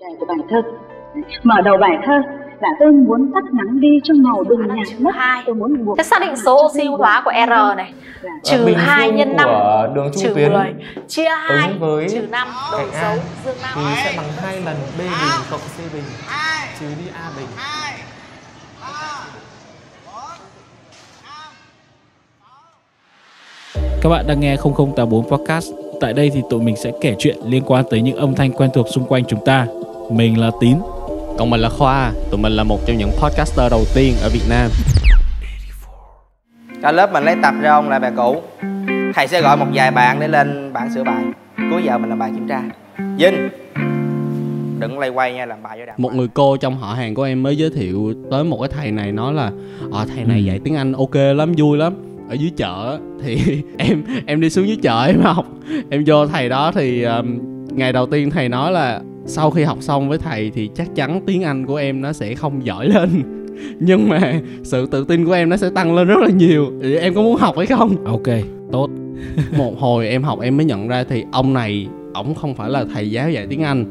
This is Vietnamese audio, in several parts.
đề của bài thơ mở đầu bài thơ là tôi muốn tắt nắng đi trong màu đừng nhạt mất. tôi muốn buộc Thế xác định số oxy hóa của R này. Trừ bình 2 phương nhân 5 của đường trung trừ tuyến. 10 chia 2 ứng với trừ 5 đổi cạnh A dấu dương 5 thì sẽ bằng hai lần b bình cộng c bình. Trừ đi a bình. Các bạn đang nghe 0084 Podcast. Tại đây thì tụi mình sẽ kể chuyện liên quan tới những âm thanh quen thuộc xung quanh chúng ta. Mình là Tín. Còn mình là Khoa, tụi mình là một trong những podcaster đầu tiên ở Việt Nam. Cả lớp mình lấy tập ra ông lại bài cũ Thầy sẽ gọi một vài bạn để lên bảng sửa bài. Cuối giờ mình làm bài kiểm tra. Vinh! Đừng lay quay nha, làm bài với đàn Một người cô trong họ hàng của em mới giới thiệu tới một cái thầy này nói là Ờ thầy này Ừ. dạy tiếng Anh ok lắm, vui lắm. Ở dưới chợ á, thì em em đi xuống dưới chợ em học. Em vô thầy đó thì um, ngày đầu tiên thầy nói là sau khi học xong với thầy thì chắc chắn tiếng Anh của em nó sẽ không giỏi lên. Nhưng mà sự tự tin của em nó sẽ tăng lên rất là nhiều. Thì em có muốn học hay không? Ok, tốt. một hồi em học em mới nhận ra thì ông này ổng không phải là thầy giáo dạy tiếng anh.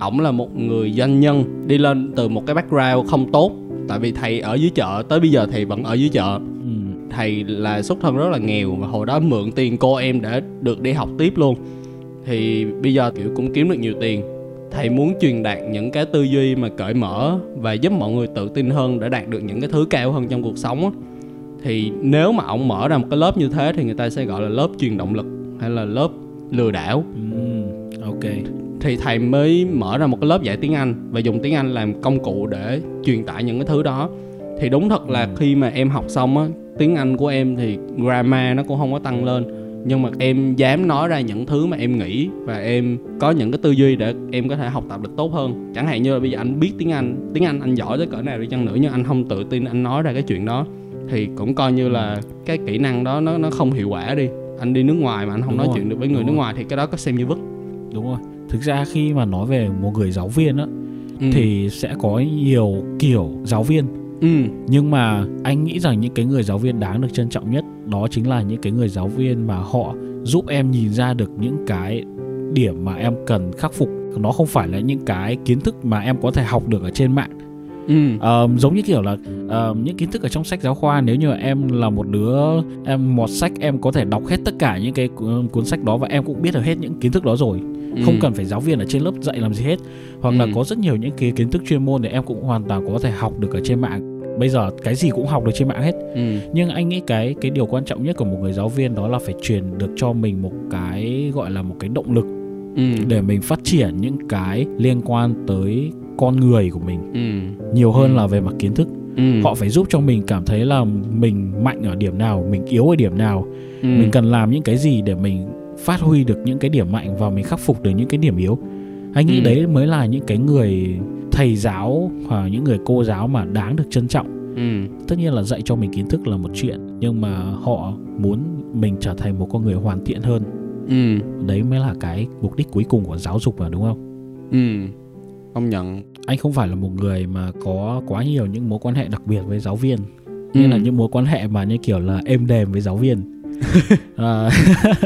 Ổng là một người doanh nhân đi lên từ một cái background không tốt. Tại vì thầy ở dưới chợ tới bây giờ thầy vẫn ở dưới chợ. Ừ. thầy là xuất thân rất là nghèo và hồi đó mượn tiền cô em để được đi học tiếp luôn. Thì bây giờ kiểu cũng kiếm được nhiều tiền thầy muốn truyền đạt những cái tư duy mà cởi mở và giúp mọi người tự tin hơn để đạt được những cái thứ cao hơn trong cuộc sống á thì nếu mà ông mở ra một cái lớp như thế thì người ta sẽ gọi là lớp truyền động lực hay là lớp lừa đảo Ừ. Ok. thì thầy mới mở ra một cái lớp dạy tiếng Anh và dùng tiếng Anh làm công cụ để truyền tải những cái thứ đó thì đúng thật là khi mà em học xong á tiếng Anh của em thì grammar nó cũng không có tăng lên nhưng mà em dám nói ra những thứ mà em nghĩ và em có những cái tư duy để em có thể học tập được tốt hơn chẳng hạn như là bây giờ anh biết tiếng Anh tiếng Anh anh giỏi tới cỡ nào đi chăng nữa nhưng anh không tự tin anh nói ra cái chuyện đó thì cũng coi như là cái kỹ năng đó nó nó không hiệu quả đi anh đi nước ngoài mà anh không Đúng nói rồi, chuyện được với người nước rồi. ngoài thì cái đó có xem như vứt Đúng rồi. Thực ra khi mà nói về một người giáo viên á Ừ. thì sẽ có nhiều kiểu giáo viên ừ. Nhưng mà anh nghĩ rằng những cái người giáo viên đáng được trân trọng nhất đó chính là những cái người giáo viên mà họ giúp em nhìn ra được những cái điểm mà em cần khắc phục. Nó không phải là những cái kiến thức mà em có thể học được ở trên mạng. Ừ. Ờm, giống như kiểu là ờm, những kiến thức ở trong sách giáo khoa nếu như em là một đứa em một sách em có thể đọc hết tất cả những cái cu- cuốn sách đó và em cũng biết được hết những kiến thức đó rồi. Không Ừ. cần phải giáo viên ở trên lớp dạy làm gì hết. Hoặc là Ừ. có rất nhiều những cái kiến thức chuyên môn để em cũng hoàn toàn có thể học được ở trên mạng bây giờ cái gì cũng học được trên mạng hết. Ừ. Nhưng anh nghĩ cái cái điều quan trọng nhất của một người giáo viên đó là phải truyền được cho mình một cái gọi là một cái động lực ừ. để mình phát triển những cái liên quan tới con người của mình. Ừ. Nhiều hơn Ừ. là về mặt kiến thức. Ừ. Họ phải giúp cho mình cảm thấy là mình mạnh ở điểm nào mình yếu ở điểm nào. Ừ. mình cần làm những cái gì để mình phát huy được những cái điểm mạnh và mình khắc phục được những cái điểm yếu. Anh nghĩ Ừ. đấy mới là những cái người thầy giáo hoặc những người cô giáo mà đáng được trân trọng. Ừ. Tất nhiên là dạy cho mình kiến thức là một chuyện nhưng mà họ muốn mình trở thành một con người hoàn thiện hơn. Ừ. Đấy mới là cái mục đích cuối cùng của giáo dục mà đúng không? Ừ. Công nhận. Anh không phải là một người mà có quá nhiều những mối quan hệ đặc biệt với giáo viên. Như là những mối quan hệ mà như kiểu là êm đềm với giáo viên. À,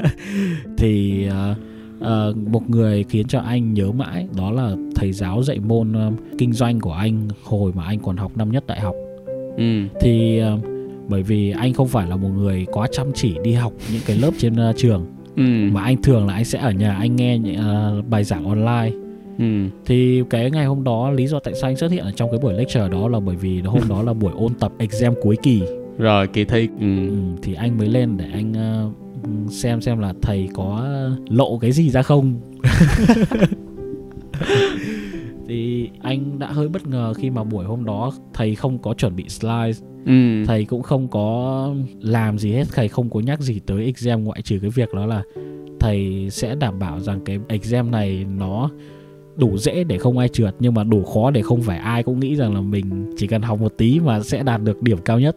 thì à, à, một người khiến cho anh nhớ mãi đó là thầy giáo dạy môn à, kinh doanh của anh hồi mà anh còn học năm nhất đại học. Ừ. Thì à, bởi vì anh không phải là một người quá chăm chỉ đi học những cái lớp trên à, trường ừ. mà anh thường là anh sẽ ở nhà anh nghe những, à, bài giảng online. Ừ. Thì cái ngày hôm đó lý do tại sao anh xuất hiện ở trong cái buổi lecture đó là bởi vì hôm đó là buổi ôn tập exam cuối kỳ. Rồi kỳ thi. Ừ. Ừ, thì anh mới lên để anh ờ, xem xem là thầy có lộ cái gì ra không. Thì anh đã hơi bất ngờ khi mà buổi hôm đó thầy không có chuẩn bị slide ừ. Thầy cũng không có làm gì hết thầy không có nhắc gì tới exam ngoại trừ cái việc đó là thầy sẽ đảm bảo rằng cái exam này nó đủ dễ để không ai trượt nhưng mà đủ khó để không phải ai cũng nghĩ rằng là mình chỉ cần học một tí mà sẽ đạt được điểm cao nhất.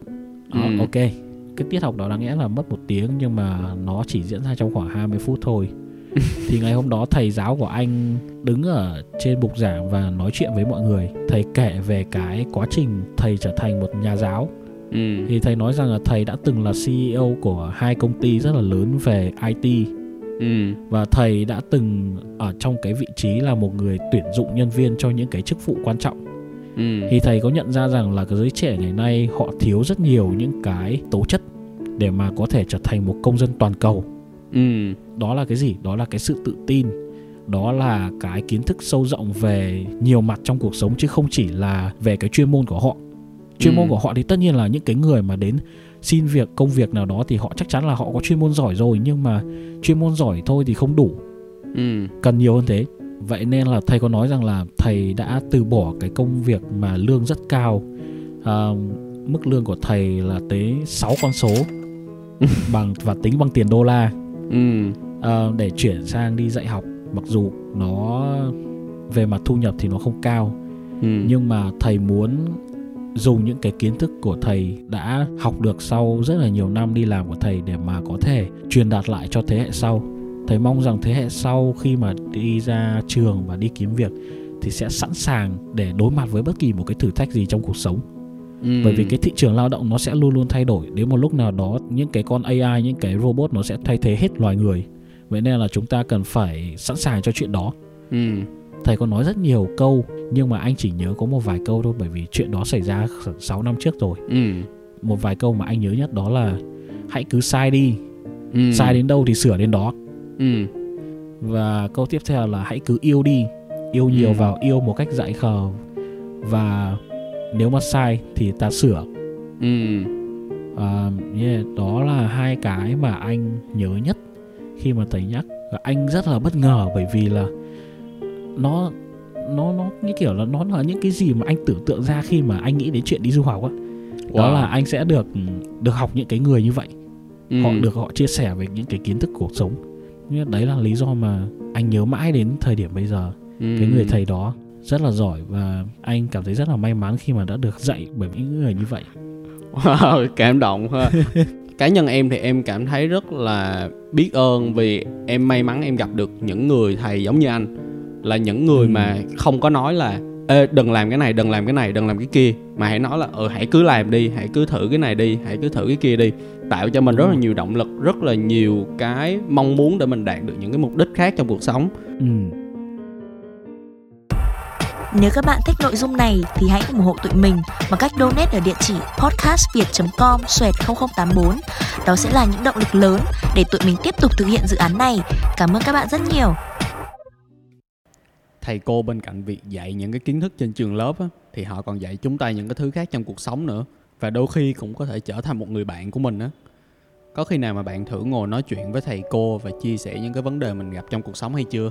Đó, Ừ. ok cái tiết học đó đáng nghĩa là mất một tiếng nhưng mà nó chỉ diễn ra trong khoảng 20 phút thôi. Thì ngày hôm đó thầy giáo của anh đứng ở trên bục giảng và nói chuyện với mọi người. Thầy kể về cái quá trình thầy trở thành một nhà giáo. Ừ. Thì thầy nói rằng là thầy đã từng là CEO của hai công ty rất là lớn về IT ừ. Và thầy đã từng ở trong cái vị trí là một người tuyển dụng nhân viên cho những cái chức vụ quan trọng ừ. Thì thầy có nhận ra rằng là cái giới trẻ ngày nay họ thiếu rất nhiều những cái tố chất để mà có thể trở thành một công dân toàn cầu. Ừ. Đó là cái gì? Đó là cái sự tự tin. Đó là cái kiến thức sâu rộng về nhiều mặt trong cuộc sống chứ không chỉ là về cái chuyên môn của họ. Chuyên môn Ừ. của họ thì tất nhiên là những cái người mà đến xin việc công việc nào đó thì họ chắc chắn là họ có chuyên môn giỏi rồi nhưng mà chuyên môn giỏi thôi thì không đủ. Ừ. Cần nhiều hơn thế vậy nên là thầy có nói rằng là thầy đã từ bỏ cái công việc mà lương rất cao. À, mức lương của thầy là tới 6 con số bằng và tính bằng tiền đô la. Ừ. À, để chuyển sang đi dạy học mặc dù nó về mặt thu nhập thì nó không cao. Ừ. Nhưng mà thầy muốn dùng những cái kiến thức của thầy đã học được sau rất là nhiều năm đi làm của thầy để mà có thể truyền đạt lại cho thế hệ sau thầy mong rằng thế hệ sau khi mà đi ra trường và đi kiếm việc thì sẽ sẵn sàng để đối mặt với bất kỳ một cái thử thách gì trong cuộc sống. Ừ. bởi vì cái thị trường lao động nó sẽ luôn luôn thay đổi. Đến một lúc nào đó những cái con AI những cái robot nó sẽ thay thế hết loài người. Vậy nên là chúng ta cần phải sẵn sàng cho chuyện đó. Ừ. Thầy có nói rất nhiều câu nhưng mà anh chỉ nhớ có một vài câu thôi bởi vì chuyện đó xảy ra khoảng 6 năm trước rồi. Ừ. Một vài câu mà anh nhớ nhất đó là hãy cứ sai đi. Ừ. Sai đến đâu thì sửa đến đó ừ. Và câu tiếp theo là hãy cứ yêu đi yêu nhiều Ừ. vào yêu một cách dại khờ. Và nếu mà sai thì ta sửa. Ừ. À, yeah, đó là hai cái mà anh nhớ nhất khi mà thầy nhắc. Và anh rất là bất ngờ bởi vì là nó nó nó như kiểu là nó là những cái gì mà anh tưởng tượng ra khi mà anh nghĩ đến chuyện đi du học á. Đó Wow. là anh sẽ được được học những cái người như vậy. Ừ. họ được họ chia sẻ về những cái kiến thức cuộc sống đấy là lý do mà anh nhớ mãi đến thời điểm bây giờ ừ. cái người thầy đó rất là giỏi và anh cảm thấy rất là may mắn khi mà đã được dạy bởi những người như vậy Wow, cảm động ha. Cá nhân em thì em cảm thấy rất là biết ơn vì em may mắn em gặp được những người thầy giống như anh là những người Ừ. mà không có nói là Ê, đừng làm cái này, đừng làm cái này, đừng làm cái kia mà hãy nói là ừ hãy cứ làm đi, hãy cứ thử cái này đi, hãy cứ thử cái kia đi, tạo cho mình rất là nhiều động lực, rất là nhiều cái mong muốn để mình đạt được những cái mục đích khác trong cuộc sống. ừ. Nếu các bạn thích nội dung này thì hãy ủng hộ tụi mình bằng cách donate ở địa chỉ podcastviet.com xoẹt 0084. Đó sẽ là những động lực lớn để tụi mình tiếp tục thực hiện dự án này. Cảm ơn các bạn rất nhiều. Thầy cô bên cạnh việc dạy những cái kiến thức trên trường lớp á, thì họ còn dạy chúng ta những cái thứ khác trong cuộc sống nữa và đôi khi cũng có thể trở thành một người bạn của mình á có khi nào mà bạn thử ngồi nói chuyện với thầy cô và chia sẻ những cái vấn đề mình gặp trong cuộc sống hay chưa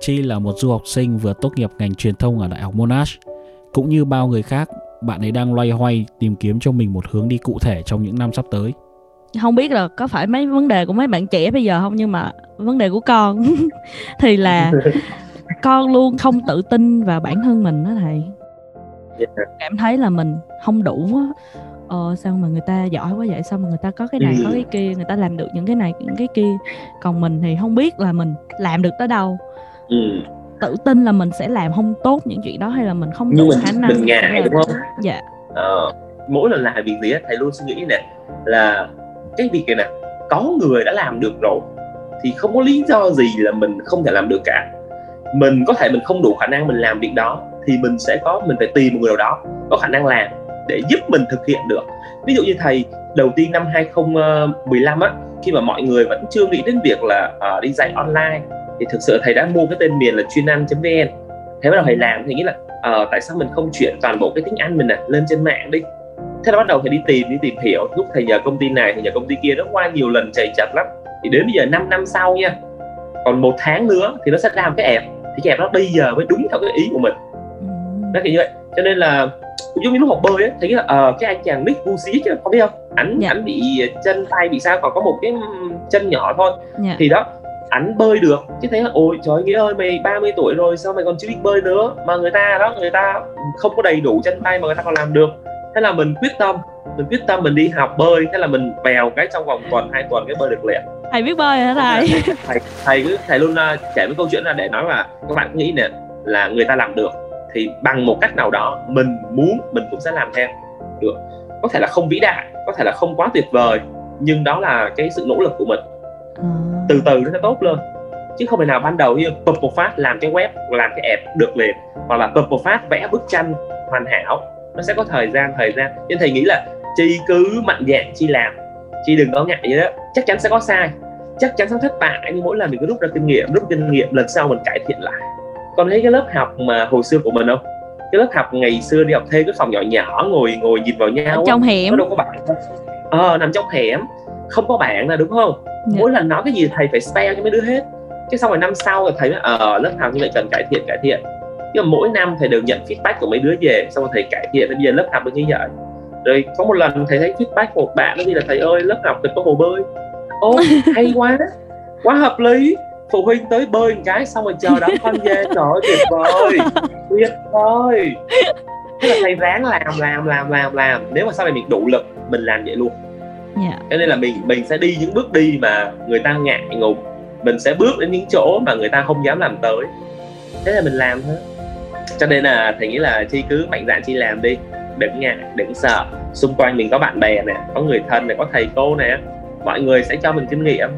Chi là một du học sinh vừa tốt nghiệp ngành truyền thông ở Đại học Monash. Cũng như bao người khác, bạn ấy đang loay hoay tìm kiếm cho mình một hướng đi cụ thể trong những năm sắp tới. không biết là có phải mấy vấn đề của mấy bạn trẻ bây giờ không nhưng mà vấn đề của con thì là con luôn không tự tin vào bản thân mình đó thầy. Cảm thấy là mình không đủ á. Ờ sao mà người ta giỏi quá vậy? Sao mà người ta có cái này có cái kia? Người ta làm được những cái này những cái kia. Còn mình thì không biết là mình làm được tới đâu. Ừ. tự tin là mình sẽ làm không tốt những chuyện đó hay là mình không đủ mình- khả năng mình ngại, đúng không? dạ. Ờ, mỗi lần làm việc gì á thầy luôn suy nghĩ nè là cái việc này nè có người đã làm được rồi thì không có lý do gì là mình không thể làm được cả mình có thể mình không đủ khả năng mình làm việc đó thì mình sẽ có mình phải tìm một người nào đó có khả năng làm để giúp mình thực hiện được. Ví dụ như thầy đầu tiên năm 2015 á khi mà mọi người vẫn chưa nghĩ đến việc là uh, đi dạy online thì thực sự thầy đã mua cái tên miền là chuyên ăn vn. Thế bắt đầu thầy làm thì nghĩ là uh, tại sao mình không chuyển toàn bộ cái tiếng Anh mình à, lên trên mạng đi? Thế là bắt đầu thầy đi tìm đi tìm hiểu. Lúc thầy nhờ công ty này thầy nhờ công ty kia nó qua nhiều lần chạy chặt lắm. Thì đến bây giờ 5 năm sau nha còn một tháng nữa thì nó sẽ ra một cái app thì cái app đó bây giờ mới đúng theo cái ý của mình. Ừm. nó kiểu như vậy. Cho nên là cũng giống như lúc học bơi á thấy là ờ cái anh chàng Nick Vucic chứ có biết không? Ảnh Dạ. ảnh bị chân tay bị sao còn có một cái chân nhỏ thôi. Dạ. Thì đó ảnh bơi được. Chứ thấy là ôi trời nghĩa ơi mày 30 tuổi rồi sao mày còn chưa biết bơi nữa? Mà người ta đó người ta không có đầy đủ chân tay mà người ta còn làm được. Thế là mình quyết tâm mình quyết tâm mình đi học bơi. Thế là mình bèo cái trong vòng tuần hai tuần cái bơi được liền thầy biết bơi hả thầy? Thầy thầy cứ thầy luôn uh, kể cái câu chuyện là để nói là các bạn nghĩ nè là người ta làm được thì bằng một cách nào đó mình muốn mình cũng sẽ làm theo. Được. Có thể là không vĩ đại có thể là không quá tuyệt vời nhưng đó là cái sự nỗ lực của mình. À. từ từ nó sẽ tốt lên. Chứ không thể nào ban đầu như bập một phát làm cái web làm cái app được liền hoặc là bập một phát vẽ bức tranh hoàn hảo nó sẽ có thời gian thời gian. Nên thầy nghĩ là chi cứ mạnh dạn chi làm chi đừng có ngại vậy đó chắc chắn sẽ có sai. Chắc chắn sẽ thất bại nhưng mỗi lần mình cứ rút ra kinh nghiệm rút kinh nghiệm lần sau mình cải thiện lại. Còn thấy cái lớp học mà hồi xưa của mình không? Cái lớp học ngày xưa đi học thêm cái phòng nhỏ nhỏ ngồi ngồi nhìn vào nhau Ở trong hẻm. Nó đâu có bạn ờ nằm trong hẻm. Không có bạn là đúng không? Dạ. mỗi lần nói cái gì thầy phải spell cho mấy đứa hết. Cái xong rồi năm sau rồi thầy mới ờ lớp học như vậy cần cải thiện cải thiện. Nhưng mà mỗi năm thầy đều nhận feedback của mấy đứa về xong rồi thầy cải thiện. Bây giờ lớp học được như vậy rồi có một lần thầy thấy feedback của một bạn đi là thầy ơi lớp học cần có hồ bơi. Ô hay quá quá hợp lý. Phụ huynh tới bơi một cái xong rồi chờ đón con về. Trời ơi tuyệt vời tuyệt vời. Thế là thầy ráng làm làm làm làm làm. Nếu mà sau này mình đủ lực mình làm vậy luôn. Dạ. Cho nên là mình mình sẽ đi những bước đi mà người ta ngại ngùng. Mình sẽ bước đến những chỗ mà người ta không dám làm tới. Thế là mình làm thôi. Cho nên là thầy nghĩ là chi cứ mạnh dạn chi làm đi đừng ngại đừng sợ. Xung quanh mình có bạn bè nè có người thân này có thầy cô nè mọi người sẽ cho mình kinh nghiệm.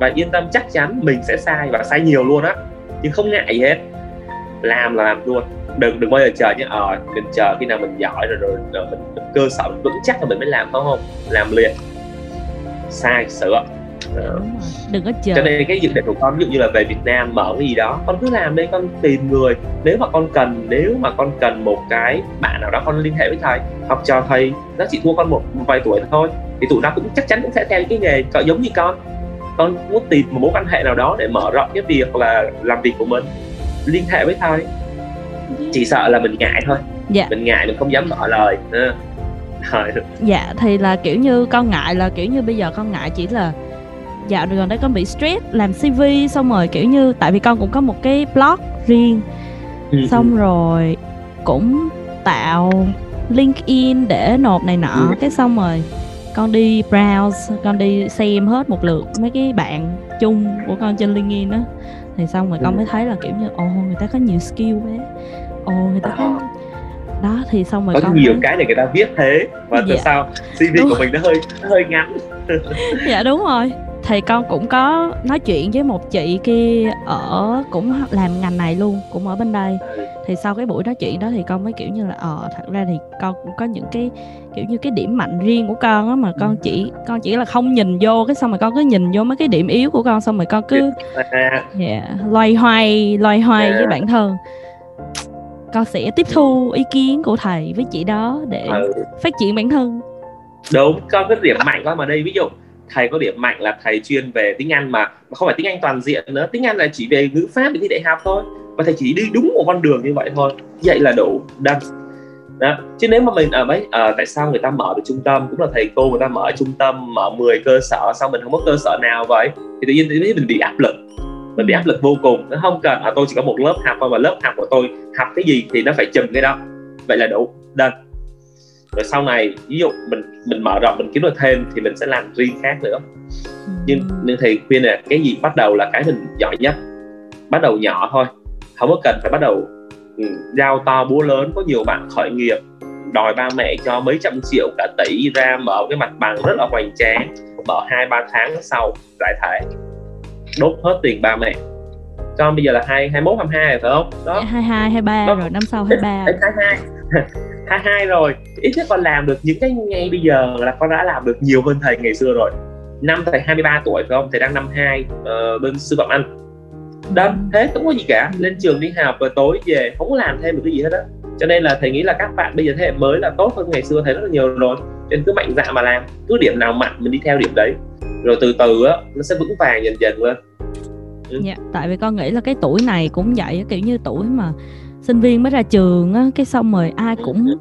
Và yên tâm chắc chắn mình sẽ sai và sai nhiều luôn á. Nhưng không ngại gì hết. Làm là làm luôn. Đừng đừng bao giờ chờ nhé ờ mình chờ khi nào mình giỏi rồi rồi, rồi mình, cơ sở mình vững chắc rồi mình mới làm phải không? Làm liền. Sai sửa đó. đúng rồi. đừng có chờ cho nên cái dự định của con ví dụ như là về Việt Nam mở cái gì đó con cứ làm đi con tìm người nếu mà con cần nếu mà con cần một cái bạn nào đó con liên hệ với thầy học trò thầy nó chỉ thua con một, một vài tuổi thôi thì tụi nó cũng chắc chắn cũng sẽ theo cái nghề giống như con con muốn tìm một mối quan hệ nào đó để mở rộng cái việc là làm việc của mình liên hệ với thầy chỉ sợ là mình ngại thôi Dạ. mình ngại mình không dám mở lời. Rồi. dạ thì là kiểu như con ngại là kiểu như bây giờ con ngại chỉ là dạo gần đây con bị stress làm cv xong rồi kiểu như tại vì con cũng có một cái blog riêng Ừ, xong rồi cũng tạo linkedin để nộp này nọ Ừ. cái xong rồi con đi browse con đi xem hết một lượt mấy cái bạn chung của con trên linkedin á thì xong rồi con Ừ. mới thấy là kiểu như ồ người ta có nhiều skill quá ồ người ta có đó thì xong rồi có con nhiều mới- cái để người ta viết thế và từ Dạ. sao CV Đúng. của mình nó hơi nó hơi ngắn dạ đúng rồi thì con cũng có nói chuyện với một chị kia ở cũng làm ngành này luôn cũng ở bên đây. Thì sau cái buổi nói chuyện đó thì con mới kiểu như là ờ thật ra thì con cũng có những cái kiểu như cái điểm mạnh riêng của con á mà con chỉ con chỉ là không nhìn vô cái xong rồi con cứ nhìn vô mấy cái điểm yếu của con xong rồi con cứ à, dạ, loay hoay loay hoay với Dạ. bản thân. Con sẽ tiếp thu ý kiến của thầy với chị đó để ừ. phát triển bản thân. Đúng con có điểm mạnh con mà đây ví dụ thầy có điểm mạnh là thầy chuyên về tiếng Anh mà mà không phải tiếng Anh toàn diện nữa. Tiếng Anh là chỉ về ngữ pháp để thi đại học thôi và thầy chỉ đi đúng một con đường như vậy thôi. Vậy là đủ đăng đó. Chứ nếu mà mình ở mấy ờ, tại sao người ta mở được trung tâm? Cũng là thầy cô người ta mở trung tâm mở 10 cơ sở sao mình không có cơ sở nào vậy? Thì tự nhiên nhiên mình bị áp lực. Mình bị áp lực vô cùng. Nó không cần à, tôi chỉ có một lớp học thôi và lớp học của tôi học cái gì thì nó phải chùm cái đó. Vậy là đủ. Done rồi sau này ví dụ mình mình mở rộng mình kiếm được thêm thì mình sẽ làm riêng khác nữa. Nhưng nhưng thầy khuyên là cái gì bắt đầu là cái mình giỏi nhất. Bắt đầu nhỏ thôi. Không có cần phải bắt đầu ừ, giao to búa lớn. Có nhiều bạn khởi nghiệp đòi ba mẹ cho mấy trăm triệu cả tỷ ra mở cái mặt bằng rất là hoành tráng mở hai ba tháng sau giải thể đốt hết tiền ba mẹ. Con bây giờ là hai hai mốt hai hai phải không? Đó. Hai hai hai ba rồi năm sau hai ba hai hai hai hai rồi. Ít nhất con làm được những cái ngay bây giờ là con đã làm được nhiều hơn thầy ngày xưa rồi. Năm thầy 23 tuổi phải không? Thầy đang năm hai uh, bên sư phạm anh. Đó thế không có gì cả. Lên trường đi học rồi tối về không có làm thêm được cái gì hết á. Cho nên là thầy nghĩ là các bạn bây giờ thế hệ mới là tốt hơn ngày xưa thầy rất là nhiều rồi. Cho nên cứ mạnh dạn mà làm. Cứ điểm nào mạnh mình đi theo điểm đấy. Rồi từ từ á nó sẽ vững vàng dần dần lên. Ừ. Dạ, tại vì con nghĩ là cái tuổi này cũng vậy kiểu như tuổi mà sinh viên mới ra trường á, cái xong rồi ai cũng lực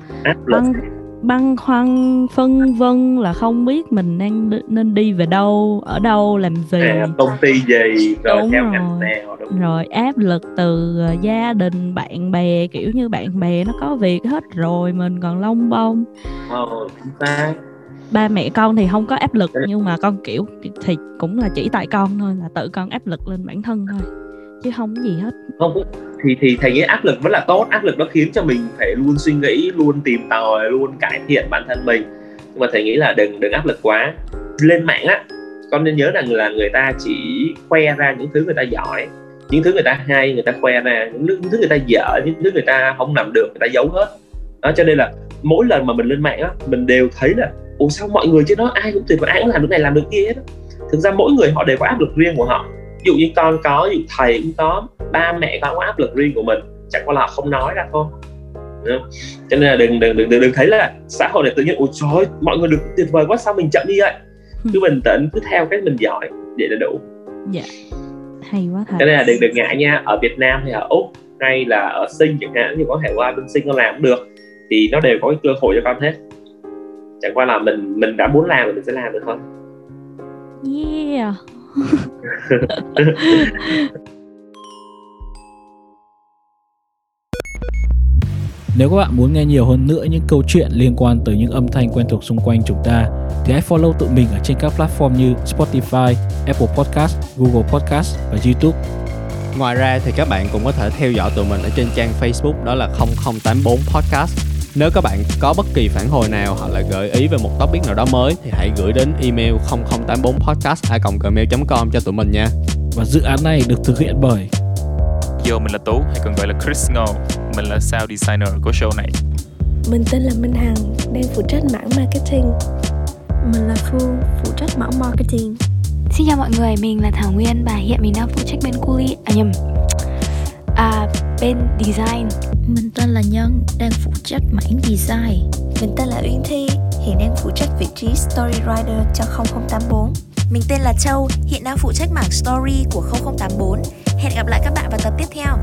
băn băn khoăn phân vân là không biết mình đang đi- nên đi về đâu, ở đâu, làm gì. à, công ty gì rồi Đúng theo rồi. ngành nào đúng Rồi áp lực từ ờ, gia đình, bạn bè kiểu như bạn bè nó có việc hết rồi mình còn lông bông. Xác Ba mẹ con thì không có áp lực nhưng mà con kiểu thì cũng là chỉ tại con thôi là tự con áp lực lên bản thân thôi chứ không có gì hết. không thì thì thầy nghĩ áp lực vẫn là tốt áp lực nó khiến cho mình phải luôn suy nghĩ luôn tìm tòi luôn cải thiện bản thân mình. Nhưng mà thầy nghĩ là đừng đừng áp lực quá. Lên mạng á con nên nhớ rằng là người ta chỉ khoe ra những thứ người ta giỏi những thứ người ta hay người ta khoe ra những, những thứ người ta dở những thứ người ta không làm được người ta giấu hết. Đó cho nên là mỗi lần mà mình lên mạng á mình đều thấy là ủa sao mọi người trên đó ai cũng tuyệt vời ai cũng làm được này làm được kia hết thực ra mỗi người họ đều có áp lực riêng của họ ví dụ như con có ví dụ thầy cũng có ba mẹ có áp lực riêng của mình chẳng qua là họ không nói ra thôi. Cho nên là đừng đừng đừng đừng, đừng thấy là xã hội này tự nhiên ôi trời mọi người được tuyệt vời quá sao mình chậm đi vậy? Cứ bình tĩnh cứ theo cái mình giỏi vậy là đủ. Dạ. Hay quá thật. Cho nên là đừng đừng ngại nha ở Việt Nam hay ở úc hay là ở sinh chẳng hạn như có thể qua bên sinh con làm cũng được thì nó đều có cái cơ hội cho con hết. Chẳng qua là mình mình đã muốn làm thì mình sẽ làm được thôi. Yeah Nếu các bạn muốn nghe nhiều hơn nữa những câu chuyện liên quan tới những âm thanh quen thuộc xung quanh chúng ta thì hãy follow tụi mình ở trên các platform như Spotify, Apple Podcast, Google Podcast và YouTube. Ngoài ra thì các bạn cũng có thể theo dõi tụi mình ở trên trang Facebook đó là 0084 Podcast. Nếu các bạn có bất kỳ phản hồi nào hoặc là gợi ý về một topic nào đó mới thì hãy gửi đến email 0084podcast@gmail.com cho tụi mình nha. Và dự án này được thực hiện bởi Yo, mình là Tú, hay còn gọi là Chris Ngô. Mình là sound designer của show này. Mình tên là Minh Hằng, đang phụ trách mảng marketing. Mình là Phương, phụ trách mảng marketing. Xin chào mọi người, mình là Thảo Nguyên và hiện mình đang phụ trách bên Culi À nhầm, à bên design mình tên là Nhân, đang phụ trách mảng design. Mình tên là Uyên Thi, hiện đang phụ trách vị trí story writer cho 0084 Mình tên là Châu, hiện đang phụ trách mảng story của 0084 Hẹn gặp lại các bạn vào tập tiếp theo.